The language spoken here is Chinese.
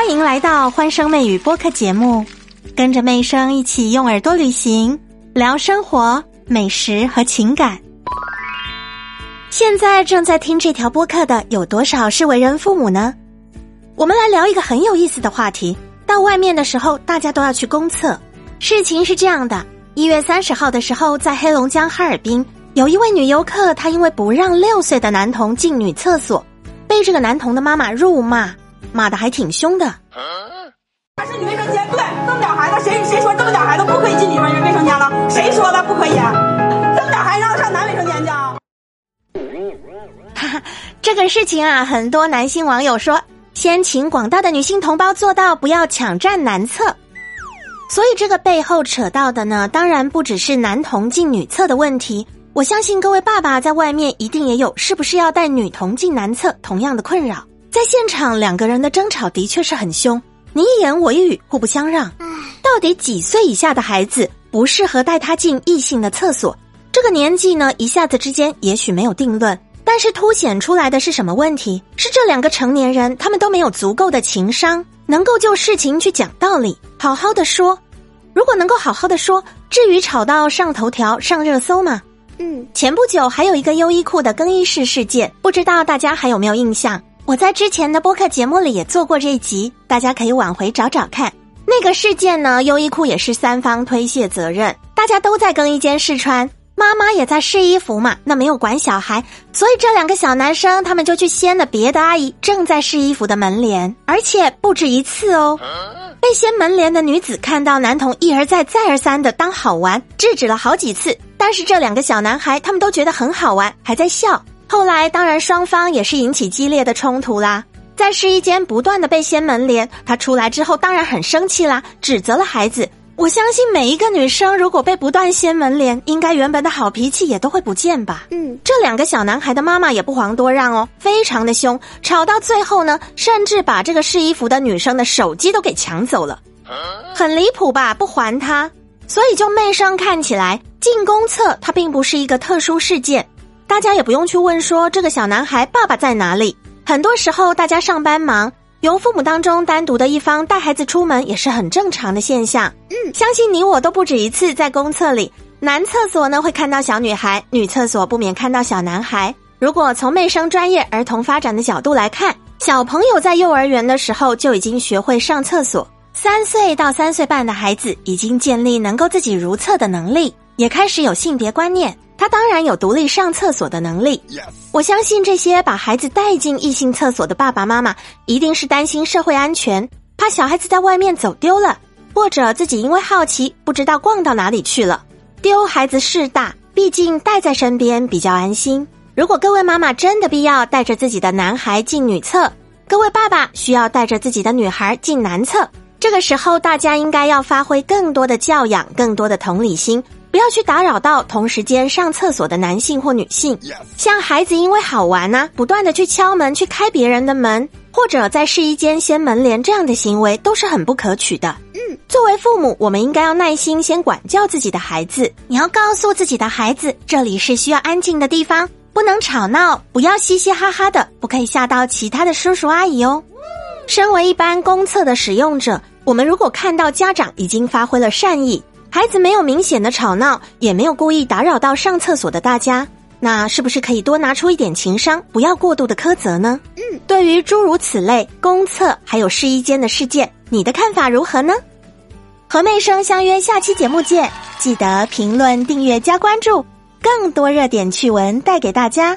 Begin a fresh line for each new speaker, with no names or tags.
欢迎来到欢声妹语播客节目，跟着妹声一起用耳朵旅行，聊生活、美食和情感。现在正在听这条播客的有多少是为人父母呢？我们来聊一个很有意思的话题。到外面的时候，大家都要去公厕。事情是这样的：一月三十号的时候，在黑龙江哈尔滨，有一位女游客，她因为不让六岁的男童进女厕所，被这个男童的妈妈辱骂。骂的还挺凶的。
还是女卫生间，对，这么点孩子，谁谁说这么点孩子不可以进女卫卫生间了？谁说的不可以？这么点孩子让上男卫生间去？
哈哈，这个事情啊，很多男性网友说，先请广大的女性同胞做到不要抢占男厕。所以这个背后扯到的呢，当然不只是男童进女厕的问题。我相信各位爸爸在外面一定也有是不是要带女童进男厕同样的困扰。在现场，两个人的争吵的确是很凶，你一言我一语，互不相让。到底几岁以下的孩子不适合带他进异性的厕所？这个年纪呢，一下子之间也许没有定论，但是凸显出来的是什么问题？是这两个成年人，他们都没有足够的情商，能够就事情去讲道理，好好的说。如果能够好好的说，至于吵到上头条、上热搜吗？嗯，前不久还有一个优衣库的更衣室事件，不知道大家还有没有印象？我在之前的播客节目里也做过这一集，大家可以往回找找看。那个事件呢，优衣库也是三方推卸责任，大家都在更衣间试穿，妈妈也在试衣服嘛，那没有管小孩，所以这两个小男生他们就去掀了别的阿姨正在试衣服的门帘，而且不止一次哦。被掀门帘的女子看到男童一而再再而三的当好玩，制止了好几次，但是这两个小男孩他们都觉得很好玩，还在笑。后来，当然双方也是引起激烈的冲突啦。在试衣间不断的被掀门帘，他出来之后当然很生气啦，指责了孩子。我相信每一个女生如果被不断掀门帘，应该原本的好脾气也都会不见吧。嗯，这两个小男孩的妈妈也不遑多让哦，非常的凶，吵到最后呢，甚至把这个试衣服的女生的手机都给抢走了，很离谱吧？不还他，所以就妹生看起来进公厕，它并不是一个特殊事件。大家也不用去问说这个小男孩爸爸在哪里。很多时候大家上班忙，由父母当中单独的一方带孩子出门也是很正常的现象。嗯，相信你我都不止一次在公厕里，男厕所呢会看到小女孩，女厕所不免看到小男孩。如果从卫生专业儿童发展的角度来看，小朋友在幼儿园的时候就已经学会上厕所，三岁到三岁半的孩子已经建立能够自己如厕的能力，也开始有性别观念。他当然有独立上厕所的能力。我相信这些把孩子带进异性厕所的爸爸妈妈，一定是担心社会安全，怕小孩子在外面走丢了，或者自己因为好奇不知道逛到哪里去了，丢孩子事大。毕竟带在身边比较安心。如果各位妈妈真的必要带着自己的男孩进女厕，各位爸爸需要带着自己的女孩进男厕，这个时候大家应该要发挥更多的教养，更多的同理心。不要去打扰到同时间上厕所的男性或女性，像孩子因为好玩呢，不断的去敲门去开别人的门，或者在试衣间掀门帘这样的行为都是很不可取的。嗯，作为父母，我们应该要耐心先管教自己的孩子。你要告诉自己的孩子，这里是需要安静的地方，不能吵闹，不要嘻嘻哈哈的，不可以吓到其他的叔叔阿姨哦。身为一般公厕的使用者，我们如果看到家长已经发挥了善意。孩子没有明显的吵闹，也没有故意打扰到上厕所的大家，那是不是可以多拿出一点情商，不要过度的苛责呢？嗯，对于诸如此类公厕还有试衣间的事件，你的看法如何呢？和妹生相约下期节目见，记得评论、订阅、加关注，更多热点趣闻带给大家。